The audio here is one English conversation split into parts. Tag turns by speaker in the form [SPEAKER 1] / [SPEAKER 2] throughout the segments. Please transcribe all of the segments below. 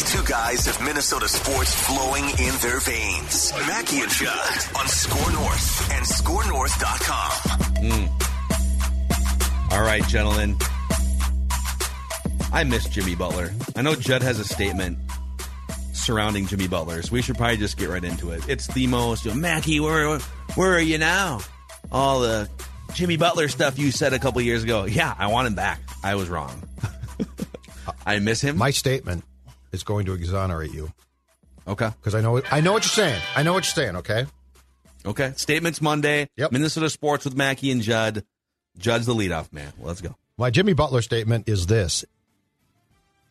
[SPEAKER 1] These two guys have Minnesota sports flowing in their veins. Mackey and Judd on Score North and ScoreNorth.com. Hmm.
[SPEAKER 2] All right, gentlemen. I miss Jimmy Butler. I know Judd has a statement surrounding Jimmy Butler, so we should probably just get right into it. It's the most, you know, Mackey, where, where are you now? All the Jimmy Butler stuff you said a couple years ago. Yeah, I want him back. I was wrong. I miss him.
[SPEAKER 3] My statement is going to exonerate you
[SPEAKER 2] okay.
[SPEAKER 3] because I know I know what you're saying. I know what you're saying. Okay.
[SPEAKER 2] Okay. Statements Monday.
[SPEAKER 3] Yep.
[SPEAKER 2] Minnesota Sports with Mackey and Judd. Judd's the leadoff man. Let's go.
[SPEAKER 3] My Jimmy Butler statement is this: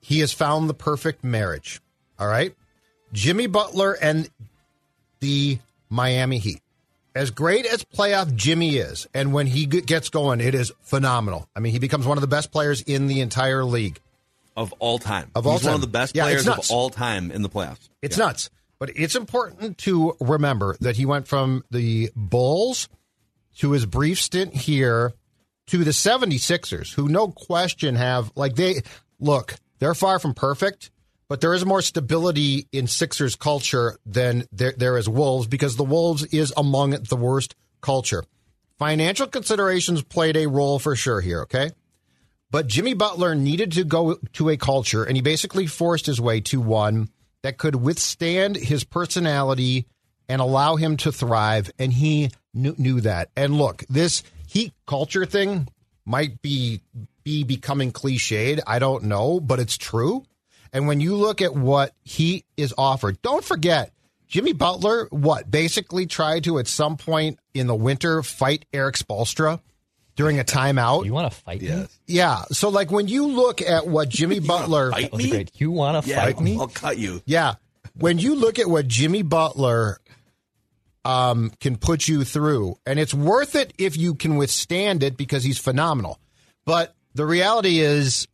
[SPEAKER 3] He has found the perfect marriage. All right, Jimmy Butler and the Miami Heat. As great as playoff Jimmy is, and when he gets going, it is phenomenal. I mean, he becomes one of the best players in the entire league.
[SPEAKER 2] Of all time.
[SPEAKER 3] Of all
[SPEAKER 2] He's one of the best
[SPEAKER 3] Yeah,
[SPEAKER 2] players of all time in the playoffs.
[SPEAKER 3] It's
[SPEAKER 2] Yeah.
[SPEAKER 3] nuts. But it's important to remember that he went from the Bulls to his brief stint here to the 76ers, who no question have, like, they look, they're far from perfect, but there is more stability in Sixers culture than there, there is Wolves because the Wolves is among the worst culture. Financial considerations played a role for sure here, okay? But Jimmy Butler needed to go to a culture, and he basically forced his way to one that could withstand his personality and allow him to thrive. And he knew, knew that. And look, this heat culture thing might be be becoming cliched. I don't know, but it's true. And when you look at what he is offered, don't forget Jimmy Butler. What basically tried to at some point in the winter fight Erik Spoelstra during a timeout.
[SPEAKER 4] You want to fight me?
[SPEAKER 3] Yeah. So, like, when you look at what Jimmy Butler,
[SPEAKER 2] Fight me?
[SPEAKER 4] great. You want to
[SPEAKER 2] Yeah,
[SPEAKER 4] fight me?
[SPEAKER 2] I'll cut you.
[SPEAKER 3] yeah, when you look at what Jimmy Butler um, can put you through, and it's worth it if you can withstand it because he's phenomenal. But the reality is,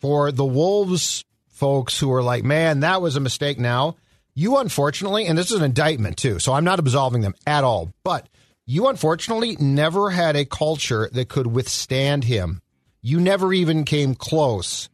[SPEAKER 3] for the Wolves folks who are like, man, that was a mistake now, you unfortunately, and this is an indictment too, so I'm not absolving them at all, but you unfortunately never had a culture that could withstand him. You never even came close.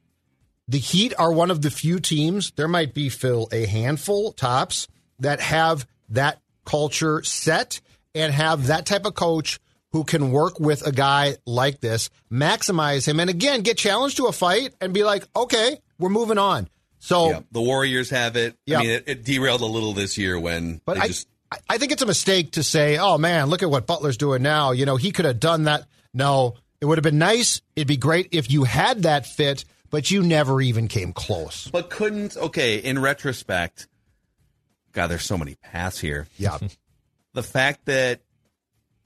[SPEAKER 3] The Heat are one of the few teams, there might be, Phil, a handful tops that have that culture set and have that type of coach who can work with a guy like this, maximize him, and again, get challenged to a fight and be like, okay, we're moving on. So,
[SPEAKER 2] Yeah, the Warriors have it.
[SPEAKER 3] Yeah.
[SPEAKER 2] I mean, it, it derailed a little this year when
[SPEAKER 3] but
[SPEAKER 2] they
[SPEAKER 3] I,
[SPEAKER 2] just
[SPEAKER 3] I- think it's a mistake to say, oh man, look at what Butler's doing now. You know, he could have done that. No, it would have been nice. It'd be great if you had that fit, but you never even came close.
[SPEAKER 2] but couldn't. Okay, in retrospect, God, there's so many paths here.
[SPEAKER 3] Yeah.
[SPEAKER 2] The fact that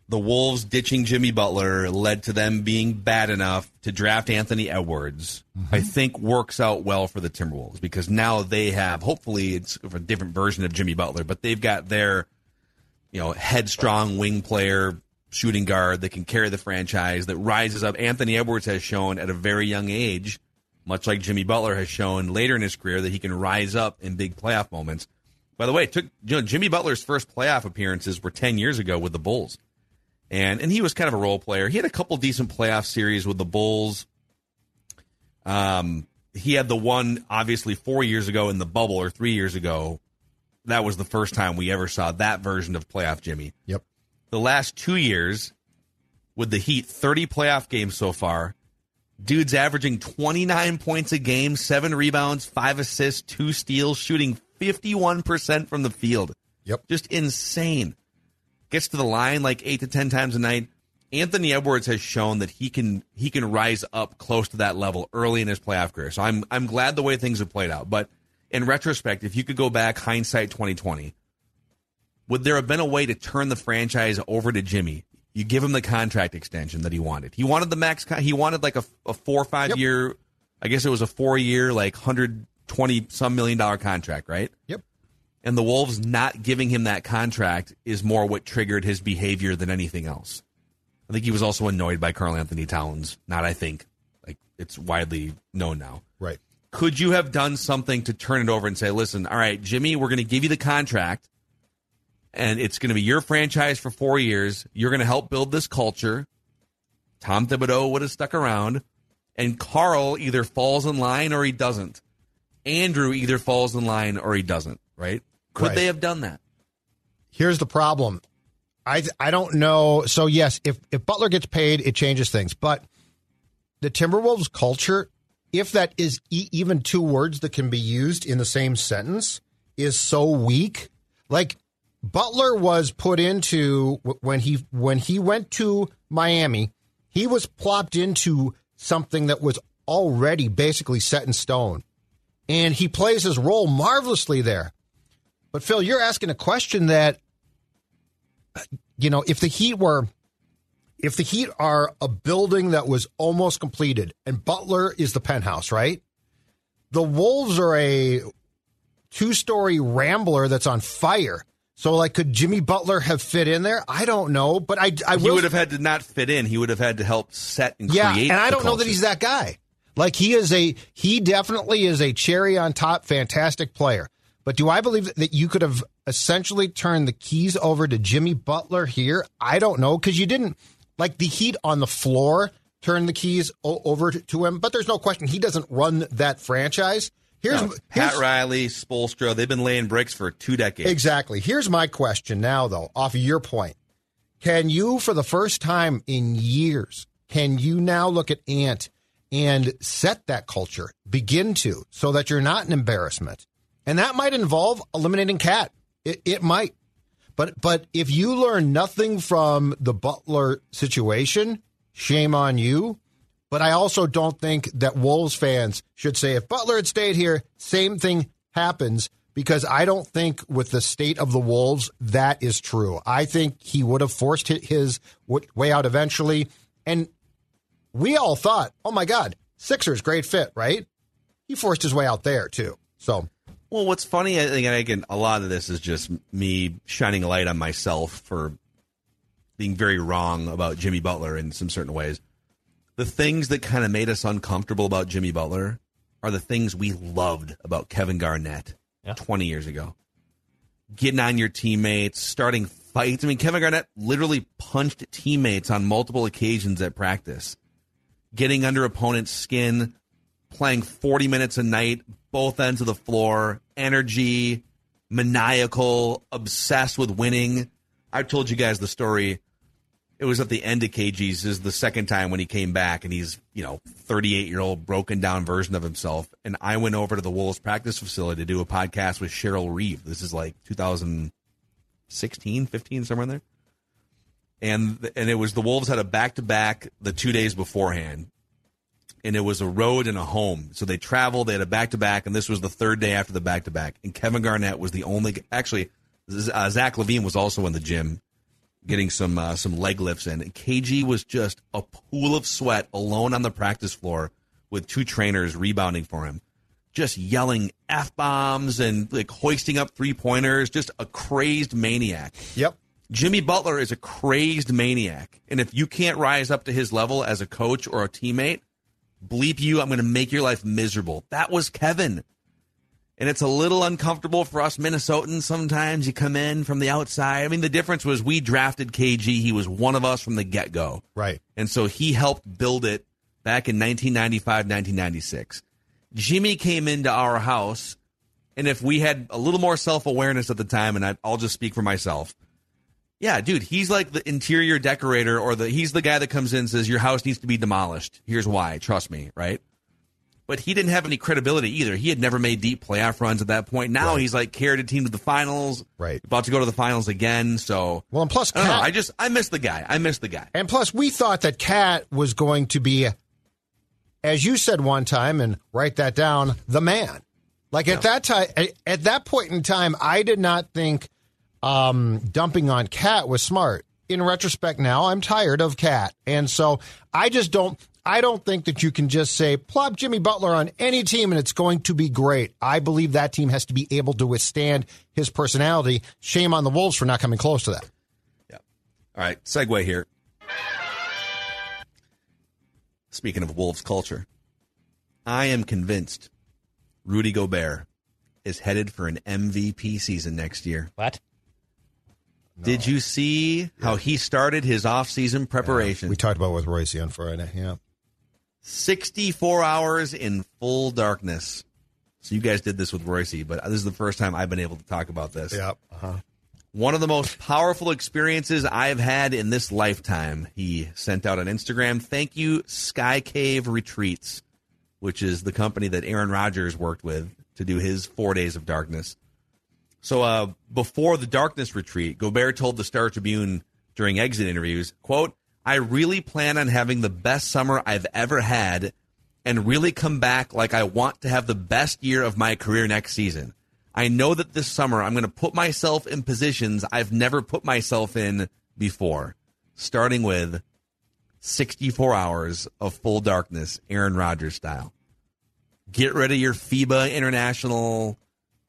[SPEAKER 2] the Wolves ditching Jimmy Butler led to them being bad enough to draft Anthony Edwards, mm-hmm. I think works out well for the Timberwolves because now they have, hopefully, it's a different version of Jimmy Butler, but they've got their, you know, headstrong wing player, shooting guard that can carry the franchise that rises up. Anthony Edwards has shown at a very young age, much like Jimmy Butler has shown later in his career, that he can rise up in big playoff moments. By the way, took you know Jimmy Butler's first playoff appearances were ten years ago with the Bulls, and and he was kind of a role player. He had a couple decent playoff series with the Bulls. Um, he had the one obviously four years ago in the bubble or three years ago. That was the first time we ever saw that version of playoff Jimmy.
[SPEAKER 3] Yep.
[SPEAKER 2] The last two years with the Heat, thirty playoff games so far, Dude's averaging 29 points a game, seven rebounds, five assists, two steals, shooting 51% from the field.
[SPEAKER 3] Yep.
[SPEAKER 2] Just insane. Gets to the line like eight to 10 times a night. Anthony Edwards has shown that he can he can rise up close to that level early in his playoff career. So I'm I'm glad the way things have played out. But in retrospect, if you could go back hindsight 2020, would there have been a way to turn the franchise over to Jimmy? You give him the contract extension that he wanted. He wanted the max. Con- he wanted like a, a four or five
[SPEAKER 3] Yep.
[SPEAKER 2] year. I guess it was a four year, like hundred twenty some million dollar contract, right?
[SPEAKER 3] Yep.
[SPEAKER 2] And the Wolves not giving him that contract is more what triggered his behavior than anything else. I think he was also annoyed by Karl-Anthony Towns. Not, I think, like it's widely known now.
[SPEAKER 3] Right.
[SPEAKER 2] Could you have done something to turn it over and say, listen, all right, Jimmy, we're going to give you the contract and it's going to be your franchise for four years. You're going to help build this culture. Tom Thibodeau would have stuck around, and Karl either falls in line or he doesn't. Andrew either falls in line or he doesn't, right? Could
[SPEAKER 3] Right.
[SPEAKER 2] they have done that?
[SPEAKER 3] Here's the problem. I I don't know. So yes, if if Butler gets paid, it changes things. But the Timberwolves culture, if that is e- even two words that can be used in the same sentence, is so weak. Like Butler was put into when he when he went to Miami, he was plopped into something that was already basically set in stone, and he plays his role marvelously there. But Phil, you're asking a question that uh, you know, if the Heat were if the Heat are a building that was almost completed and Butler is the penthouse, right? The Wolves are a two-story rambler that's on fire. So like could Jimmy Butler have fit in there? I don't know, but I I
[SPEAKER 2] He would have had to not fit in. He would have had to help set and
[SPEAKER 3] yeah,
[SPEAKER 2] create.
[SPEAKER 3] and I don't know that he's that guy. Like he is a he definitely is a cherry on top, fantastic player. But do I believe that you could have essentially turned the keys over to Jimmy Butler here? I don't know because you didn't like the Heat on the floor turn the keys o- over to, to him. But there's no question he doesn't run that franchise. Here's,
[SPEAKER 2] No, Pat
[SPEAKER 3] here's
[SPEAKER 2] Riley, Spoelstra, they've been laying bricks for two decades.
[SPEAKER 3] Exactly. Here's my question now, though, off of your point. Can you, for the first time in years, can you now look at Ant and set that culture, begin to, so that you're not an embarrassment? And that might involve eliminating KAT. It, it might. But but if you learn nothing from the Butler situation, shame on you. But I also don't think that Wolves fans should say if Butler had stayed here, same thing happens because I don't think with the state of the Wolves that is true. I think he would have forced his way out eventually. And we all thought, oh my God, Sixers, great fit, right? He forced his way out there too. So
[SPEAKER 2] Well, what's funny, I think, and again, a lot of this is just me shining a light on myself for being very wrong about Jimmy Butler in some certain ways. The things that kind of made us uncomfortable about Jimmy Butler are the things we loved about Kevin Garnett 20 years ago. Getting on your teammates, starting fights. I mean, Kevin Garnett literally punched teammates on multiple occasions at practice, getting under opponents' skin, playing 40 minutes a night, both ends of the floor, energy, maniacal, obsessed with winning. I told you guys the story. It was at the end of KG's. Is the second time when he came back, and he's, you know, 38 year old, broken down version of himself. And I went over to the Wolves practice facility to do a podcast with Cheryl Reeve. This is like 2016, 15, somewhere in there. And and it was the Wolves had a back to back the two days beforehand and it was a road and a home. So they traveled. They had a back to back, and this was the third day after the back to back. And Kevin Garnett was the only. Actually, uh, Zach LaVine was also in the gym, getting some uh, some leg lifts in. And KG was just a pool of sweat, alone on the practice floor with two trainers rebounding for him, just yelling f bombs and like hoisting up three pointers. Just a crazed maniac.
[SPEAKER 3] yep.
[SPEAKER 2] Jimmy Butler is a crazed maniac. And if you can't rise up to his level as a coach or a teammate, bleep you, I'm going to make your life miserable. That was Kevin. And it's a little uncomfortable for us Minnesotans sometimes. You come in from the outside. I mean, the difference was we drafted KG. He was one of us from the get go.
[SPEAKER 3] Right.
[SPEAKER 2] And so he helped build it back in 1995, 1996. Jimmy came into our house, and if we had a little more self awareness at the time, and I, I'll just speak for myself, Yeah, dude, he's like the interior decorator or the he's the guy that comes in and says your house needs to be demolished. Here's why, trust me, right? But he didn't have any credibility either. He had never made deep playoff runs at that point. Now
[SPEAKER 3] Right.
[SPEAKER 2] he's like carried a team to the finals.
[SPEAKER 3] Right.
[SPEAKER 2] About to go to the finals again. So
[SPEAKER 3] Well, and plus,
[SPEAKER 2] I know. I just I miss the guy. I miss the guy.
[SPEAKER 3] And plus, we thought that KAT was going to be, as you said one time, and write that down, the man. Like at that time, at that point in time, I did not think um, dumping on KAT was smart. In retrospect, now I'm tired of KAT, and so I just don't. I don't think that you can just say plop Jimmy Butler on any team and it's going to be great. I believe that team has to be able to withstand his personality. Shame on the Wolves for not coming close to that.
[SPEAKER 2] Yeah. All right. Segue here. Speaking of Wolves culture, I am convinced Rudy Gobert is headed for an MVP season next year.
[SPEAKER 4] What?
[SPEAKER 2] Did you see how he started his offseason preparation?
[SPEAKER 3] We talked about it with Royce on Friday. Yeah.
[SPEAKER 2] 64 hours in full darkness. So you guys did this with Royce, but this is the first time I've been able to talk about this.
[SPEAKER 3] Yep. Uh-huh.
[SPEAKER 2] One of the most powerful experiences I've had in this lifetime. He sent out on Instagram, thank you, Sky Cave Retreats, which is the company that Aaron Rodgers worked with to do his four days of darkness. So uh, before the darkness retreat, Gobert told the Star Tribune during exit interviews, quote, I really plan on having the best summer I've ever had and really come back like I want to have the best year of my career next season. I know that this summer I'm going to put myself in positions I've never put myself in before, starting with 64 hours of full darkness, Aaron Rodgers style. Get rid of your FIBA international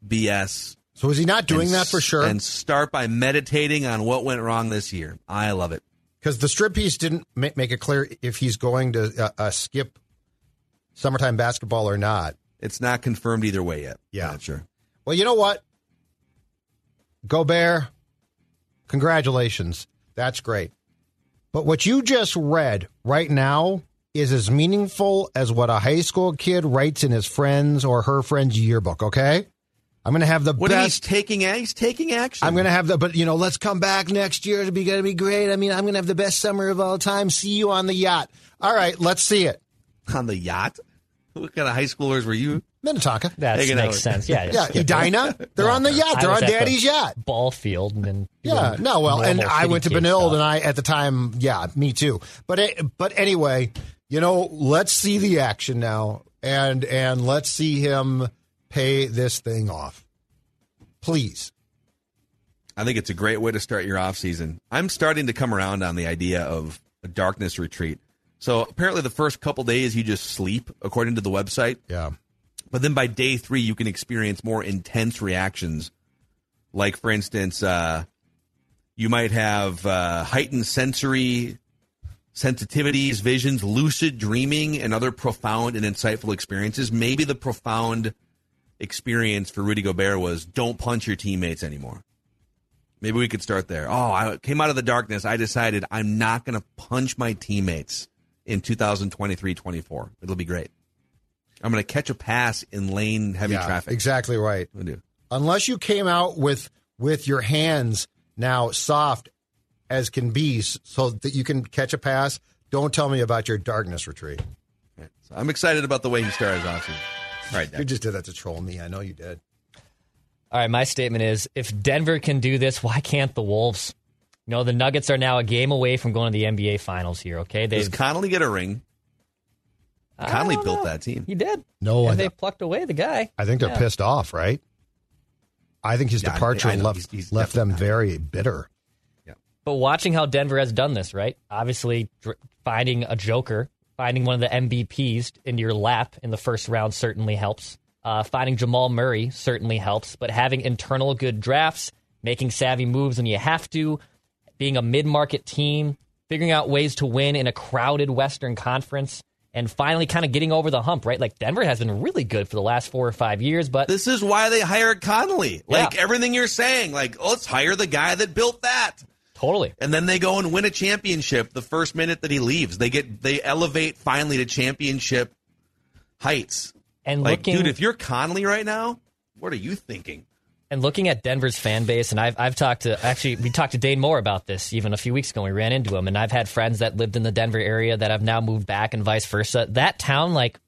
[SPEAKER 2] BS.
[SPEAKER 3] So is he not doing
[SPEAKER 2] and
[SPEAKER 3] that for sure?
[SPEAKER 2] And start by meditating on what went wrong this year. I love it.
[SPEAKER 3] Because the Strib piece didn't make it clear if he's going to uh, uh, skip summertime basketball or not.
[SPEAKER 2] It's not confirmed either way yet.
[SPEAKER 3] Yeah.
[SPEAKER 2] Not sure.
[SPEAKER 3] Well, you know what? Gobert, congratulations. That's great. But what you just read right now is as meaningful as what a high school kid writes in his friends or her friend's yearbook, okay? I'm going to have the
[SPEAKER 2] What
[SPEAKER 3] best.
[SPEAKER 2] he's taking he's taking action.
[SPEAKER 3] I'm going to have the, but you know, let's come back next year to be going to be great. I mean, I'm going to have the best summer of all time. See you on the yacht. All right, let's see it.
[SPEAKER 2] on the yacht. What kind of high schoolers were you?
[SPEAKER 3] Minnetonka.
[SPEAKER 4] That makes
[SPEAKER 2] out.
[SPEAKER 4] sense. Yeah.
[SPEAKER 3] Yeah, Edina. They're on the yacht.
[SPEAKER 4] I
[SPEAKER 3] They're on
[SPEAKER 4] at the
[SPEAKER 3] Daddy's yacht.
[SPEAKER 4] Ball field and then
[SPEAKER 3] Yeah, no, well, and I went to Benilde, and I at the time, yeah, me too. But it, but anyway, you know, let's see the action now, and and let's see him pay this thing off, please.
[SPEAKER 2] I think it's a great way to start your off season. I'm starting to come around on the idea of a darkness retreat. So apparently, the first couple days you just sleep, according to the website.
[SPEAKER 3] Yeah,
[SPEAKER 2] But then by day three, you can experience more intense reactions. Like, for instance, uh, you might have uh, heightened sensory sensitivities, visions, lucid dreaming, and other profound and insightful experiences. Maybe the profound experience for Rudy Gobert was don't punch your teammates anymore. Maybe we could start there. Oh, I came out of the darkness. I decided I'm not going to punch my teammates in 2023 24. It'll be great. I'm going to catch a pass in lane heavy
[SPEAKER 3] yeah,
[SPEAKER 2] traffic.
[SPEAKER 3] exactly right.
[SPEAKER 2] Do.
[SPEAKER 3] Unless you came out with with your hands now soft as can be, so that you can catch a pass. Don't tell me about your darkness retreat.
[SPEAKER 2] Right. So I'm excited about the way he started his offseason. All right,
[SPEAKER 3] You just did that to troll me. I know you did.
[SPEAKER 4] All right, my statement is if Denver can do this, why can't the Wolves? You know, the Nuggets are now a game away from going to the NBA Finals here, okay?
[SPEAKER 2] Does
[SPEAKER 4] They've
[SPEAKER 2] Connelly get a ring?
[SPEAKER 4] I
[SPEAKER 2] Connelly
[SPEAKER 4] don't
[SPEAKER 2] built
[SPEAKER 4] know.
[SPEAKER 2] that team.
[SPEAKER 4] He did.
[SPEAKER 3] No, I
[SPEAKER 4] and they
[SPEAKER 3] don't-
[SPEAKER 4] plucked away the guy.
[SPEAKER 3] I think they're
[SPEAKER 4] Yeah.
[SPEAKER 3] pissed off, right? I think his
[SPEAKER 2] Yeah, I-
[SPEAKER 3] departure
[SPEAKER 2] I know.
[SPEAKER 3] left
[SPEAKER 2] He's- he's
[SPEAKER 3] left them
[SPEAKER 2] definitely-
[SPEAKER 3] very bitter.
[SPEAKER 4] But watching how Denver has done this, right? Obviously, dr- finding a joker, finding one of the MVPs into your lap in the first round certainly helps. Uh, finding Jamal Murray certainly helps. But having internal good drafts, making savvy moves when you have to, being a mid market team, figuring out ways to win in a crowded Western Conference, and finally kind of getting over the hump, right? Like Denver has been really good for the last four or five years, but
[SPEAKER 2] This is why they hired Connelly. Like
[SPEAKER 4] Yeah.
[SPEAKER 2] everything you're saying, like let's hire the guy that built that.
[SPEAKER 4] Totally.
[SPEAKER 2] And then they go and win a championship the first minute that he leaves. They get they elevate finally to championship heights.
[SPEAKER 4] And
[SPEAKER 2] Like,
[SPEAKER 4] looking,
[SPEAKER 2] dude, if you're Connelly right now, what are you thinking?
[SPEAKER 4] And looking at Denver's fan base, and I've I've talked to actually we talked to Dane Moore about this even a few weeks ago. We ran into him, and I've had friends that lived in the Denver area that have now moved back, and vice versa. That town, like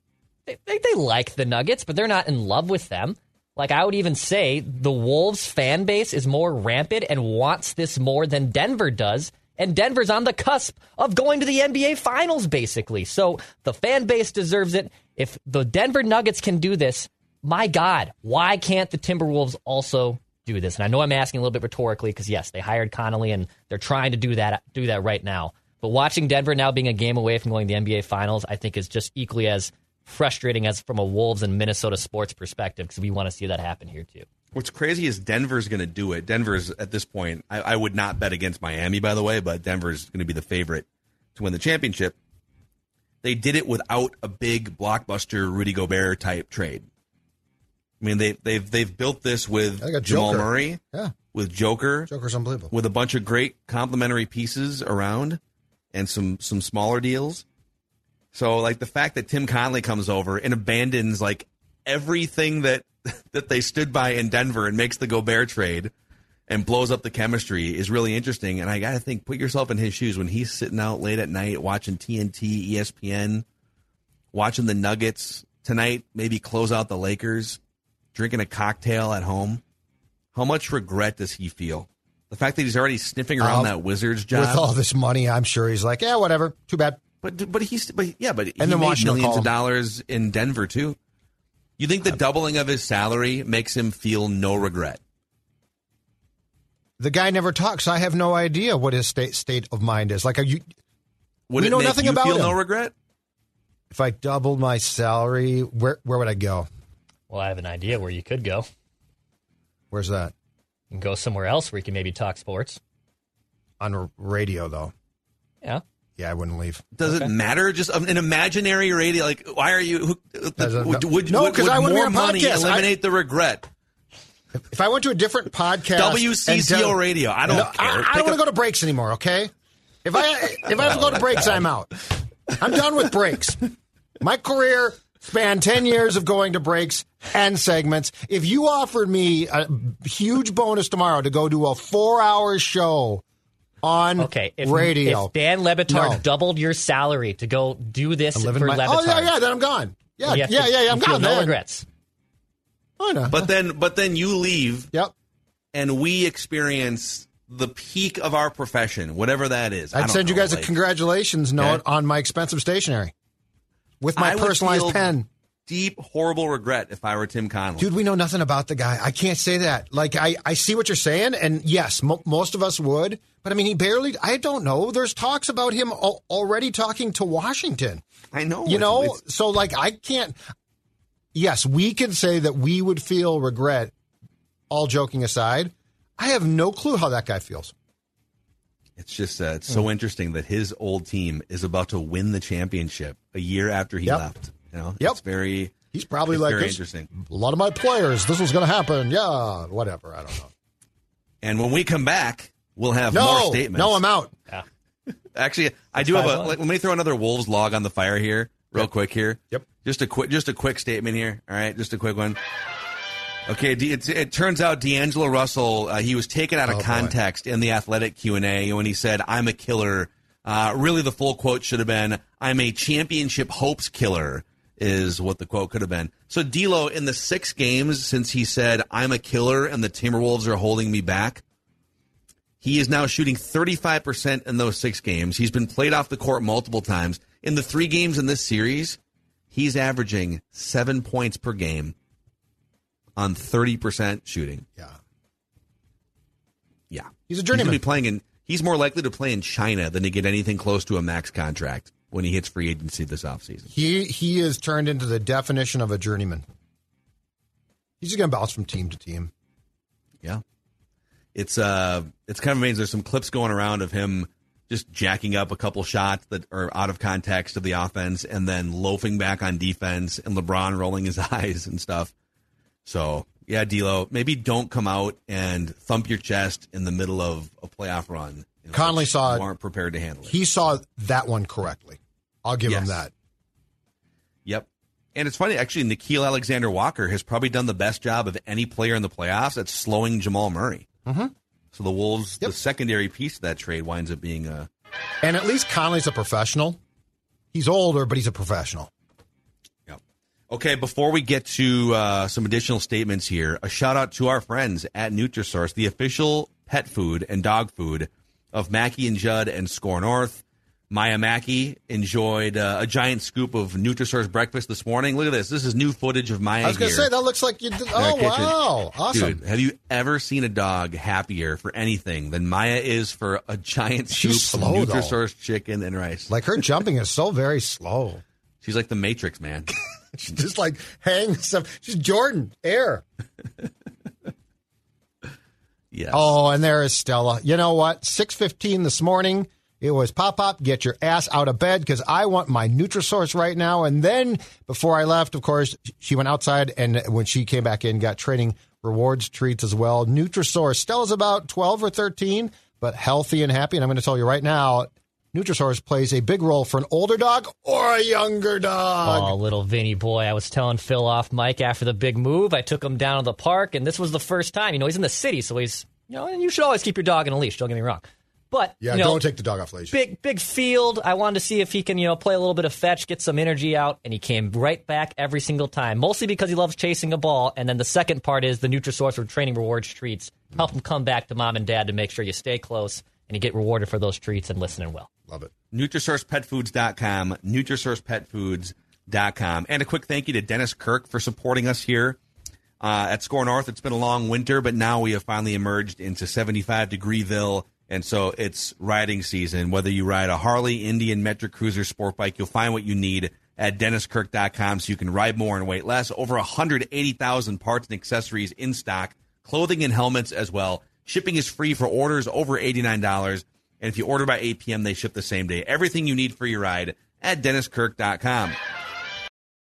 [SPEAKER 4] they, they, they like the Nuggets, but they're not in love with them. Like I would even say, the Wolves fan base is more rampant and wants this more than Denver does. And Denver's on the cusp of going to the NBA Finals, basically. So the fan base deserves it. If the Denver Nuggets can do this, my God, why can't the Timberwolves also do this? And I know I'm asking a little bit rhetorically because yes, they hired Connelly and they're trying to do that do that right now. But watching Denver now being a game away from going to the NBA Finals, I think is just equally as frustrating as from a Wolves and Minnesota sports perspective because we want to see that happen here too.
[SPEAKER 2] What's crazy is Denver's going to do it. Denver's at this point. I, I would not bet against Miami, by the way, but Denver's going to be the favorite to win the championship. They did it without a big blockbuster Rudy Gobert type trade. I mean, they they've they've built this with
[SPEAKER 3] I
[SPEAKER 2] Jamal
[SPEAKER 3] Joker.
[SPEAKER 2] Murray,
[SPEAKER 3] Yeah,
[SPEAKER 2] with Joker,
[SPEAKER 3] Joker's unbelievable.
[SPEAKER 2] with a bunch of great complementary pieces around, and some some smaller deals. So, like the fact that Tim Connelly comes over and abandons like everything that that they stood by in Denver and makes the Gobert trade and blows up the chemistry is really interesting. And I got to think, put yourself in his shoes when he's sitting out late at night watching TNT, ESPN, watching the Nuggets tonight, maybe close out the Lakers, drinking a cocktail at home. How much regret does he feel? The fact that he's already sniffing around
[SPEAKER 3] Um,
[SPEAKER 2] that Wizards job.
[SPEAKER 3] With all this money, I'm sure he's like, yeah, whatever. Too bad.
[SPEAKER 2] But but he's but yeah, but he
[SPEAKER 3] then
[SPEAKER 2] made millions
[SPEAKER 3] call
[SPEAKER 2] of dollars in Denver too. You think the uh, doubling of his salary makes him feel no regret?
[SPEAKER 3] The guy never talks. I have no idea what his state state of mind is. Like, are you?
[SPEAKER 2] Would
[SPEAKER 3] We
[SPEAKER 2] it
[SPEAKER 3] know
[SPEAKER 2] make
[SPEAKER 3] nothing
[SPEAKER 2] you
[SPEAKER 3] about
[SPEAKER 2] feel
[SPEAKER 3] him.
[SPEAKER 2] no regret?
[SPEAKER 3] If I doubled my salary, where where would I go?
[SPEAKER 4] Well, I have an idea where you could go.
[SPEAKER 3] Where's that?
[SPEAKER 4] You can go somewhere else where you can maybe talk sports.
[SPEAKER 3] On r- radio, though.
[SPEAKER 4] Yeah.
[SPEAKER 3] Yeah, I wouldn't leave.
[SPEAKER 2] Does it matter? Just um, an imaginary radio? Like, why are you? Who,
[SPEAKER 3] Doesn't-
[SPEAKER 2] would
[SPEAKER 3] no.
[SPEAKER 2] would,
[SPEAKER 3] No,
[SPEAKER 2] would,
[SPEAKER 3] 'cause
[SPEAKER 2] would
[SPEAKER 3] I wouldn't be
[SPEAKER 2] more money
[SPEAKER 3] podcast. I-
[SPEAKER 2] eliminate the regret?
[SPEAKER 3] If I went to a different podcast, and
[SPEAKER 2] WCCO
[SPEAKER 3] tell-
[SPEAKER 2] radio. I don't
[SPEAKER 3] No,
[SPEAKER 2] care.
[SPEAKER 3] I, I don't want to go to breaks anymore. Okay, if I if I have to go to oh, breaks, I'm out. I'm done with breaks. My career spanned ten years of going to breaks and segments. If you offered me a huge bonus tomorrow to go do a four hour show on
[SPEAKER 4] Okay. If,
[SPEAKER 3] radio,
[SPEAKER 4] if Dan Le Batard
[SPEAKER 3] No.
[SPEAKER 4] doubled your salary to go do this for
[SPEAKER 3] living my.
[SPEAKER 4] Le Batard,
[SPEAKER 3] Oh yeah, yeah. Then I'm gone. Yeah,
[SPEAKER 4] you
[SPEAKER 3] yeah, yeah, yeah. I'm
[SPEAKER 4] you feel
[SPEAKER 3] gone.
[SPEAKER 4] No
[SPEAKER 3] then.
[SPEAKER 4] regrets.
[SPEAKER 3] Why not?
[SPEAKER 2] But then, but then you leave,
[SPEAKER 3] yep.
[SPEAKER 2] and we experience the peak of our profession, whatever that is. I
[SPEAKER 3] I'd
[SPEAKER 2] don't
[SPEAKER 3] send you
[SPEAKER 2] know,
[SPEAKER 3] guys a congratulations note
[SPEAKER 2] Okay.
[SPEAKER 3] on my expensive stationery with my
[SPEAKER 2] I would
[SPEAKER 3] personalized
[SPEAKER 2] feel
[SPEAKER 3] pen.
[SPEAKER 2] Deep, horrible regret if I were Tim Connelly.
[SPEAKER 3] Dude, we know nothing about the guy. I can't say that. Like, I, I see what you're saying, and yes, mo- most of us would. But I mean, he barely. I don't know. There's talks about him al- already talking to Washington.
[SPEAKER 2] I know.
[SPEAKER 3] You know,
[SPEAKER 2] it's-
[SPEAKER 3] so like, I can't. Yes, we can say that we would feel regret. All joking aside, I have no clue how that guy feels.
[SPEAKER 2] It's just uh, it's so
[SPEAKER 3] Hmm.
[SPEAKER 2] interesting that his old team is about to win the championship a year after he
[SPEAKER 3] Yep.
[SPEAKER 2] left. You know,
[SPEAKER 3] Yep.
[SPEAKER 2] it's very
[SPEAKER 3] He's probably
[SPEAKER 2] it's
[SPEAKER 3] like,
[SPEAKER 2] very interesting.
[SPEAKER 3] a lot of my players, this was going to happen. Yeah, whatever. I don't know.
[SPEAKER 2] And when we come back, we'll have more
[SPEAKER 3] No,
[SPEAKER 2] statements.
[SPEAKER 3] no, I'm out.
[SPEAKER 2] Actually, I do have a. Like, let me throw another Wolves log on the fire here, real quick here.
[SPEAKER 3] Yep.
[SPEAKER 2] Just a quick, just a quick statement here. All right, just a quick one. Okay, it, it turns out D'Angelo Russell uh, he was taken out of
[SPEAKER 3] Oh, boy.
[SPEAKER 2] context in the athletic Q and A when he said, "I'm a killer." Uh, really, the full quote should have been, "I'm a championship hopes killer." Is what the quote could have been. So D'Lo, in the six games since he said, "I'm a killer," and the Timberwolves are holding me back, he is now shooting 35% in those six games. He's been played off the court multiple times. In the three games in this series, he's averaging seven points per game on 30% shooting.
[SPEAKER 3] Yeah.
[SPEAKER 2] Yeah.
[SPEAKER 3] He's a
[SPEAKER 2] He's,
[SPEAKER 3] journeyman.
[SPEAKER 2] be playing in, he's more likely to play in China than to get anything close to a max contract when he hits free agency this offseason.
[SPEAKER 3] He he is turned into the definition of a journeyman. He's just going to bounce from team to team.
[SPEAKER 2] Yeah. It's uh it's kind of amazing. There's some clips going around of him just jacking up a couple shots that are out of context of the offense and then loafing back on defense and LeBron rolling his eyes and stuff. So yeah, D'Lo, maybe don't come out and thump your chest in the middle of a playoff run. Connelly
[SPEAKER 3] saw
[SPEAKER 2] you aren't prepared to handle it.
[SPEAKER 3] He saw that one correctly. I'll give him that.
[SPEAKER 2] Yep. And it's funny, actually, Nickeil Alexander Walker has probably done the best job of any player in the playoffs at slowing Jamal Murray. Mm-hmm. So the Wolves,
[SPEAKER 3] Yep.
[SPEAKER 2] the secondary piece of that trade winds up being a.
[SPEAKER 3] And at least Conley's a professional. He's older, but he's a professional.
[SPEAKER 2] Yeah. Okay, before we get to uh, some additional statements here, a shout out to our friends at Nutrisource, the official pet food and dog food of Mackey and Judd and Score North. Maya Mackey enjoyed uh, a giant scoop of Nutrisource breakfast this morning. Look at this. This is new footage of Maya
[SPEAKER 3] I was going to say, that looks like you did. Oh, wow. Awesome.
[SPEAKER 2] Dude, have you ever seen a dog happier for anything than Maya is for a giant scoop
[SPEAKER 3] She's
[SPEAKER 2] of
[SPEAKER 3] slow, though.
[SPEAKER 2] Nutrisource chicken and rice?
[SPEAKER 3] Like her jumping is so very slow.
[SPEAKER 2] She's like the Matrix, man.
[SPEAKER 3] She just like hangs stuff. She's Jordan, air.
[SPEAKER 2] yes.
[SPEAKER 3] Oh, and there is Stella. You know what? 6.15 this morning, it was pop up, get your ass out of bed because I want my Nutrisource right now. And then before I left, of course, she went outside and when she came back in, got training rewards treats as well. Nutrisource. Stella's about 12 or 13, but healthy and happy. And I'm going to tell you right now, Nutrisource plays a big role for an older dog or a younger dog.
[SPEAKER 4] Oh, little Vinny boy. I was telling Phil off Mike after the big move. I took him down to the park, and this was the first time. You know, he's in the city, so he's, you know, and you should always keep your dog in a leash. Don't get me wrong. But,
[SPEAKER 3] yeah,
[SPEAKER 4] you know,
[SPEAKER 3] don't take the dog off leash.
[SPEAKER 4] big big field. I wanted to see if he can, you know, play a little bit of fetch, get some energy out, and he came right back every single time. Mostly because he loves chasing a ball, and then the second part is the Nutrisource for training rewards treats help him come back to mom and dad to make sure you stay close and you get rewarded for those treats and listening well.
[SPEAKER 3] Love it.
[SPEAKER 2] NutrisourcePetFoods.com, NutrisourcePetFoods.com. And a quick thank you to Dennis Kirk for supporting us here uh, at Score North. It's been a long winter, but now we have finally emerged into 75 degreeville. And so it's riding season. Whether you ride a Harley, Indian, Metric Cruiser, sport bike, you'll find what you need at DennisKirk.com so you can ride more and wait less. Over 180,000 parts and accessories in stock, clothing and helmets as well. Shipping is free for orders over $89. And if you order by 8 p.m., they ship the same day. Everything you need for your ride at DennisKirk.com.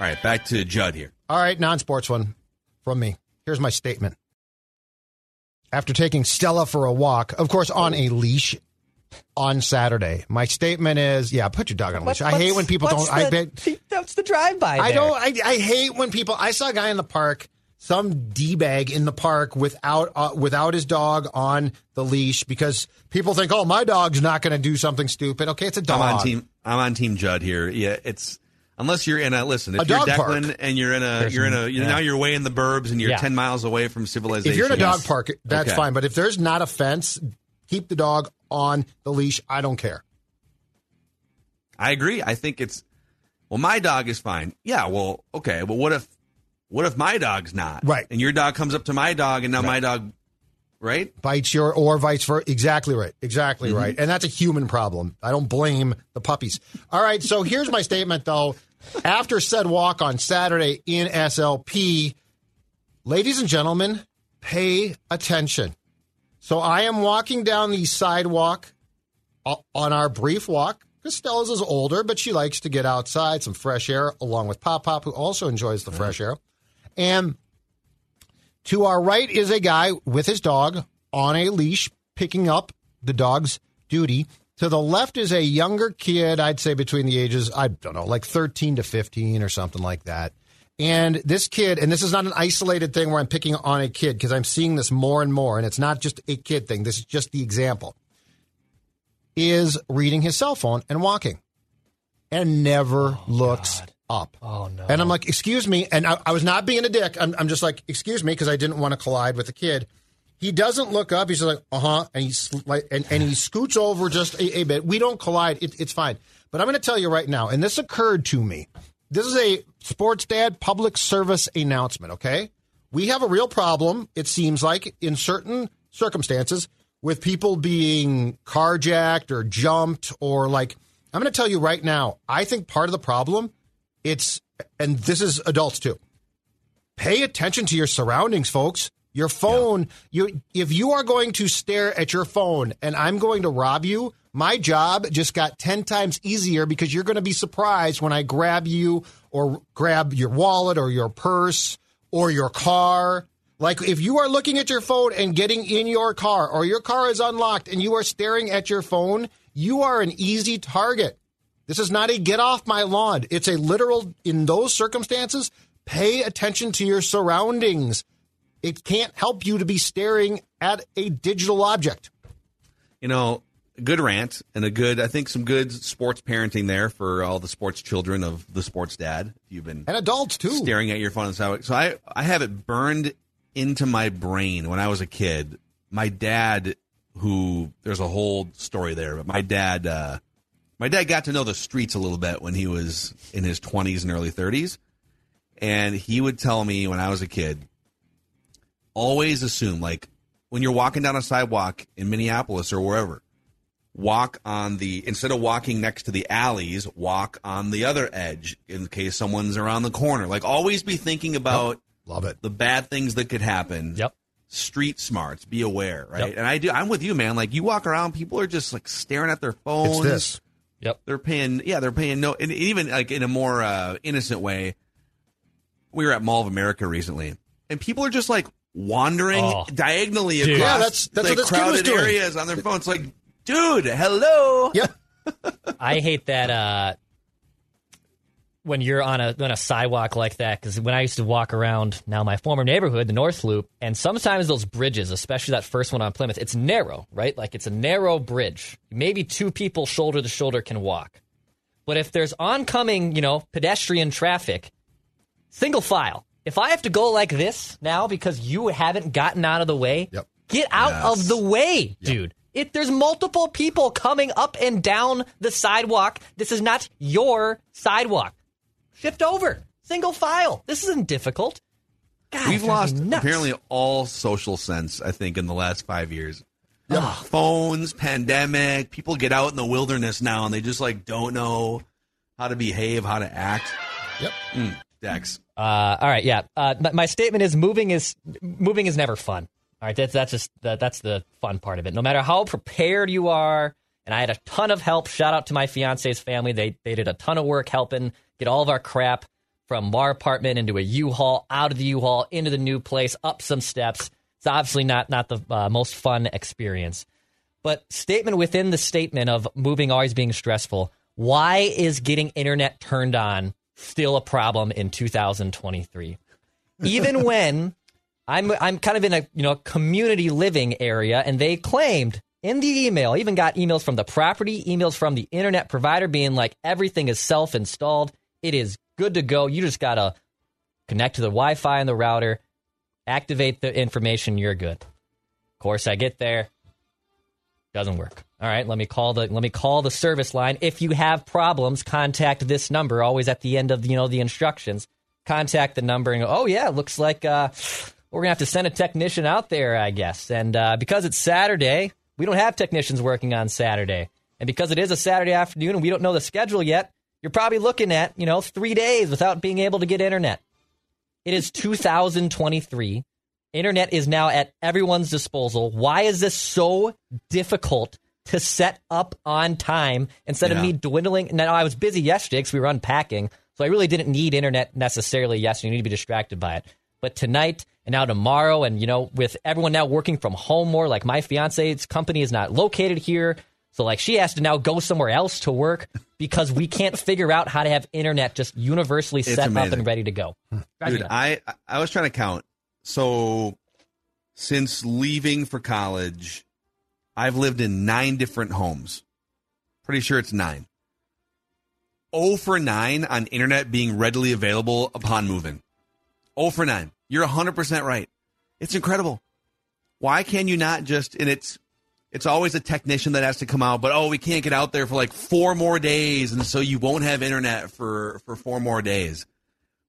[SPEAKER 2] All right, back to Judd here.
[SPEAKER 3] All right, non sports one from me. Here's my statement. After taking Stella for a walk, of course, on a leash on Saturday, my statement is yeah, put your dog on a leash. I hate when people don't. I bet.
[SPEAKER 4] That's the drive-by.
[SPEAKER 3] I don't. I, I hate when people. I saw a guy in the park, some d bag in the park without uh, without his dog on the leash because people think, oh, my dog's not going to do something stupid. Okay, it's a dog.
[SPEAKER 2] I'm on team. I'm on team Judd here. Yeah, it's unless you're in a listen. If
[SPEAKER 3] A
[SPEAKER 2] you're
[SPEAKER 3] dog park.
[SPEAKER 2] Declan and you're in a you're in a you know,
[SPEAKER 4] yeah.
[SPEAKER 2] now you're way in the burbs and you're
[SPEAKER 4] Yeah.
[SPEAKER 2] ten miles away from civilization.
[SPEAKER 3] If you're in a dog
[SPEAKER 2] Yes.
[SPEAKER 3] park, that's
[SPEAKER 2] Okay.
[SPEAKER 3] fine. But if there's not a fence, keep the dog on the leash. I don't care.
[SPEAKER 2] I agree. I think it's well, my dog is fine. Yeah. Well, okay. But what if what if my dog's not
[SPEAKER 3] Right.
[SPEAKER 2] And your dog comes up to my dog, and now my dog, right?
[SPEAKER 3] bites your or vice versa. Exactly right. Exactly
[SPEAKER 2] Mm-hmm.
[SPEAKER 3] right. And that's a human problem. I don't blame the puppies. All right. So here's my statement though. After said walk on Saturday in SLP, ladies and gentlemen, pay attention. So I am walking down the sidewalk uh, on our brief walk. because Stella's is older, but she likes to get outside, some fresh air, along with Pop Pop, who also enjoys the fresh air. And to our right is a guy with his dog on a leash, picking up the dog's duty. To the left is a younger kid, I'd say between the ages, I don't know, like 13 to 15 or something like that. And this kid, and this is not an isolated thing where I'm picking on a kid because I'm seeing this more and more, and it's not just a kid thing, this is just the example, is reading his cell phone and walking and never oh, looks up.
[SPEAKER 4] Oh no.
[SPEAKER 3] And I'm like, excuse me. And I, I was not being a dick. I'm, I'm just like, excuse me, because I didn't want to collide with the kid. He doesn't look up. He's like, uh huh. And like, and, and he scoots over just a, a bit. We don't collide. It, it's fine. But I'm going to tell you right now, and this occurred to me. This is a sports dad public service announcement, okay? We have a real problem, it seems like, in certain circumstances with people being carjacked or jumped or like, I'm going to tell you right now, I think part of the problem it's and this is adults too. pay attention to your surroundings, folks. Your phone, you if you are going to stare at your phone and I'm going to rob you, my job just got 10 times easier because you're going to be surprised when I grab you or grab your wallet or your purse or your car. Like if you are looking at your phone and getting in your car or your car is unlocked and you are staring at your phone, you are an easy target. This is not a get off my lawn. It's a literal, in those circumstances, pay attention to your surroundings. It can't help you to be staring at a digital object.
[SPEAKER 2] You know, good rant and a good, I think, some good sports parenting there for all the sports children of the sports dad. You've been
[SPEAKER 3] and adults too
[SPEAKER 2] staring at your phone. So I, I have it burned into my brain when I was a kid. My dad, who there's a whole story there, but my dad, uh, my dad got to know the streets a little bit when he was in his 20s and early 30s, and he would tell me when I was a kid, always assume like when you're walking down a sidewalk in Minneapolis or wherever, walk on the instead of walking next to the alleys, walk on the other edge in case someone's around the corner. Like always be thinking about
[SPEAKER 3] Love it.
[SPEAKER 2] the bad things that could happen.
[SPEAKER 4] Yep.
[SPEAKER 2] Street smarts, be aware, right?
[SPEAKER 4] Yep.
[SPEAKER 2] And I do. I'm with you, man. Like you walk around, people are just like staring at their phones.
[SPEAKER 3] It's this.
[SPEAKER 4] Yep.
[SPEAKER 2] They're paying, yeah, they're paying no, and even like in a more uh, innocent way. We were at Mall of America recently, and people are just like wandering
[SPEAKER 4] Oh.
[SPEAKER 2] diagonally
[SPEAKER 4] Dude.
[SPEAKER 2] across
[SPEAKER 3] Yeah, that's- that's
[SPEAKER 2] like,
[SPEAKER 3] what this was
[SPEAKER 2] crowded
[SPEAKER 3] doing.
[SPEAKER 2] areas on their phones. Like, dude, hello.
[SPEAKER 3] Yep.
[SPEAKER 4] I hate that uh, when you're on a on a sidewalk like that. Because when I used to walk around now my former neighborhood, the North Loop, and sometimes those bridges, especially that first one on Plymouth, it's narrow, right? Like it's a narrow bridge. Maybe two people shoulder to shoulder can walk. But if there's oncoming, you know, pedestrian traffic, single file. If I have to go like this now because you haven't gotten out of the way,
[SPEAKER 3] Yep.
[SPEAKER 4] get out
[SPEAKER 2] Yes.
[SPEAKER 4] of the way, dude. If there's multiple people coming up and down the sidewalk, this is not your sidewalk. Shift over. Single file. This isn't difficult. God,
[SPEAKER 2] We've lost apparently all social sense. I think in the last five years. Phones, pandemic. People get out in the wilderness now, and they just like don't know how to behave, how to act.
[SPEAKER 3] Yep.
[SPEAKER 2] Mm, Dex.
[SPEAKER 4] Uh, all right, yeah. Uh, my, statement is moving is moving is never fun. All right, that's that's just that, that's the fun part of it. No matter how prepared you are, and I had a ton of help. Shout out to my fiance's family. They they did a ton of work helping get all of our crap from our apartment into a U-Haul, out of the U-Haul, into the new place, up some steps. It's obviously not not the uh, most fun experience. But statement within the statement of moving always being stressful. Why is getting internet turned on still a problem in 2023? Even when I'm I'm kind of in a you know community living area, and they claimed in the email, even got emails from the property, emails from the internet provider being like everything is self installed. It is good to go. You just gotta connect to the Wi-Fi and the router, activate the information. You're good. Of course, I get there, doesn't work. All right, let me call the let me call the service line. If you have problems, contact this number. Always at the end of you know the instructions. Contact the number and go. Oh yeah, looks like uh, we're gonna have to send a technician out there, I guess. And uh, because it's Saturday, we don't have technicians working on Saturday. And because it is a Saturday afternoon and we don't know the schedule yet, you're probably looking at you know three days without being able to get internet. It is 2023. Internet is now at everyone's disposal. Why is this so difficult to set up on time instead of me dwindling? Now, I was busy yesterday because we were unpacking, so I really didn't need internet necessarily yesterday. You need to be distracted by it. But tonight and now tomorrow, and you know, with everyone now working from home more, like my fiance's company is not located here. So like she has to now go somewhere else to work because we can't figure out how to have internet just universally set up and ready to go.
[SPEAKER 2] Dude. I I was trying to count. So since leaving for college, I've lived in nine different homes. Pretty sure it's nine. Oh for nine on internet being readily available upon moving. Oh for nine. You're hundred percent right. It's incredible. Why can you not just and it's it's always a technician that has to come out, but oh, we can't get out there for like four more days, and so you won't have internet for for four more days.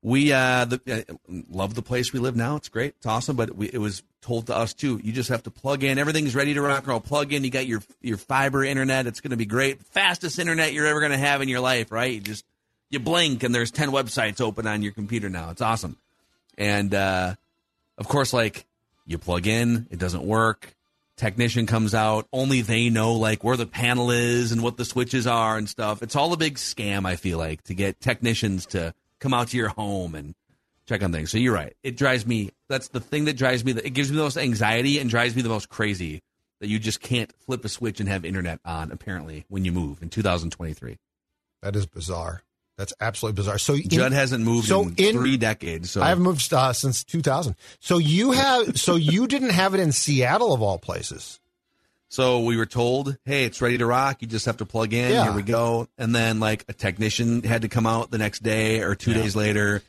[SPEAKER 2] We uh, the, uh, love the place we live now. It's great. It's awesome. But we, it was told to us too. You just have to plug in. Everything's ready to rock and roll. Plug in. You got your your fiber internet. It's going to be great. Fastest internet you're ever going to have in your life. Right? You just you blink and there's ten websites open on your computer now. It's awesome. And uh, of course, like you plug in, it doesn't work. Technician comes out, only they know like where the panel is and what the switches are and stuff. It's all a big scam, I feel like, to get technicians to come out to your home and check on things. So you're right. It drives me. That's the thing that drives me. It gives me the most anxiety and drives me the most crazy that you just can't flip a switch and have internet on. Apparently, when you move in 2023,
[SPEAKER 3] That is bizarre. That's absolutely bizarre. So in-
[SPEAKER 2] Judd hasn't moved
[SPEAKER 3] so
[SPEAKER 2] in,
[SPEAKER 3] in-
[SPEAKER 2] three decades. So
[SPEAKER 3] I have moved uh, since 2000. So you have so you didn't have it in Seattle of all places.
[SPEAKER 2] So we were told, hey, it's ready to rock. You just have to plug in.
[SPEAKER 3] Yeah.
[SPEAKER 2] Here we go. And then like a technician had to come out the next day or two days later,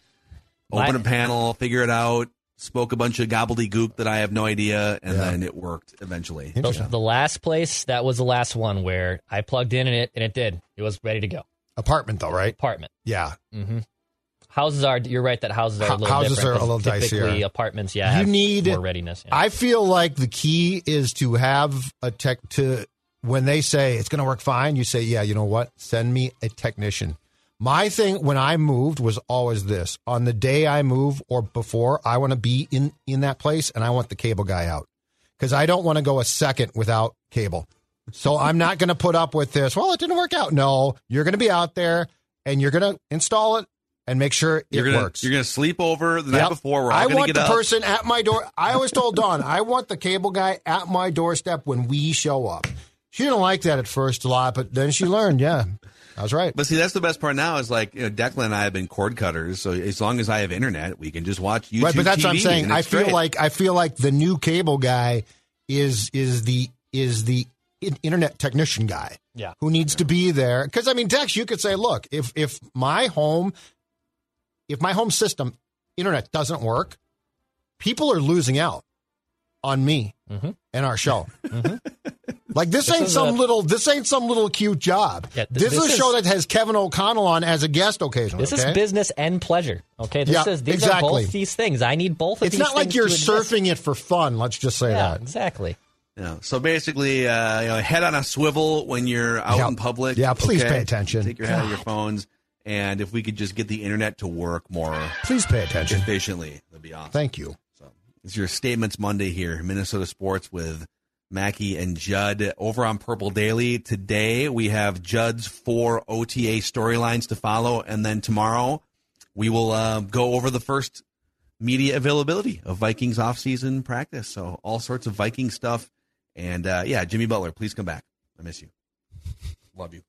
[SPEAKER 2] open
[SPEAKER 4] My-
[SPEAKER 2] a panel, figure it out, spoke a bunch of gobbledygook that I have no idea, and
[SPEAKER 3] Yeah.
[SPEAKER 2] then it worked eventually.
[SPEAKER 4] The, the last place that was the last one where I plugged in and it and it did. It was ready to go.
[SPEAKER 3] Apartment though, right?
[SPEAKER 4] Apartment.
[SPEAKER 3] Yeah. Mm-hmm.
[SPEAKER 4] Houses are. You're right that houses are a little
[SPEAKER 3] houses
[SPEAKER 4] different.
[SPEAKER 3] are a little dicier.
[SPEAKER 4] Apartments, yeah,
[SPEAKER 3] You need-
[SPEAKER 4] more readiness. yeah.
[SPEAKER 3] I feel like the key is to have a tech to when they say it's going to work fine, you say, "Yeah, you know what? Send me a technician." My thing when I moved was always this. On the day I move or before, I want to be in in that place and I want the cable guy out. Cuz I don't want to go a second without cable. So I'm not going to put up with this. Well, it didn't work out. No, you're going to be out there and you're going to install it and make sure it
[SPEAKER 2] You're gonna
[SPEAKER 3] works.
[SPEAKER 2] you're gonna sleep over the night before. We're all
[SPEAKER 3] I want
[SPEAKER 2] get
[SPEAKER 3] the
[SPEAKER 2] up.
[SPEAKER 3] person at my door. I always told Dawn, I want the cable guy at my doorstep when we show up. She didn't like that at first a lot, but then she learned. Yeah, I was right.
[SPEAKER 2] But see, that's the best part now is like, you know, Declan and I have been cord cutters. So as long as I have internet, we can just watch YouTube
[SPEAKER 3] right, but that's what I'm saying. I feel
[SPEAKER 2] great.
[SPEAKER 3] like I feel like the new cable guy is is the is the internet technician guy.
[SPEAKER 4] Yeah.
[SPEAKER 3] who needs to be there? Because I mean, Dex, you could say, look, if if my home, if my home system internet doesn't work, people are losing out on me and our show. Like this, ain't some
[SPEAKER 4] a-
[SPEAKER 3] little this ain't some little cute job.
[SPEAKER 4] Yeah, th-
[SPEAKER 3] this,
[SPEAKER 4] this
[SPEAKER 3] is a show
[SPEAKER 4] is-
[SPEAKER 3] that has Kevin O'Connell on as a guest occasionally.
[SPEAKER 4] this
[SPEAKER 3] okay?
[SPEAKER 4] is business and pleasure. Okay, this
[SPEAKER 3] Yeah,
[SPEAKER 4] is these
[SPEAKER 3] exactly.
[SPEAKER 4] are both these things. I need both of
[SPEAKER 3] It's
[SPEAKER 4] these.
[SPEAKER 3] It's not like you're surfing it for fun. Let's just say
[SPEAKER 4] Yeah,
[SPEAKER 3] that.
[SPEAKER 4] exactly.
[SPEAKER 2] You know, so basically, uh, you know, head on a swivel when you're out
[SPEAKER 3] Yeah.
[SPEAKER 2] in public.
[SPEAKER 3] Yeah, please
[SPEAKER 2] okay?
[SPEAKER 3] pay attention.
[SPEAKER 2] Take your head out of your phones, and if we could just get the internet to work more
[SPEAKER 3] Please pay attention.
[SPEAKER 2] efficiently, that'd be awesome.
[SPEAKER 3] Thank you.
[SPEAKER 2] So it's your statements Monday here, Minnesota Sports with Mackey and Judd over on Purple Daily. Today we have Judd's four OTA storylines to follow, and then tomorrow we will uh, go over the first media availability of Vikings offseason practice. So all sorts of Viking stuff, and uh, yeah, Jimmy Butler, please come back. I miss you. Love you.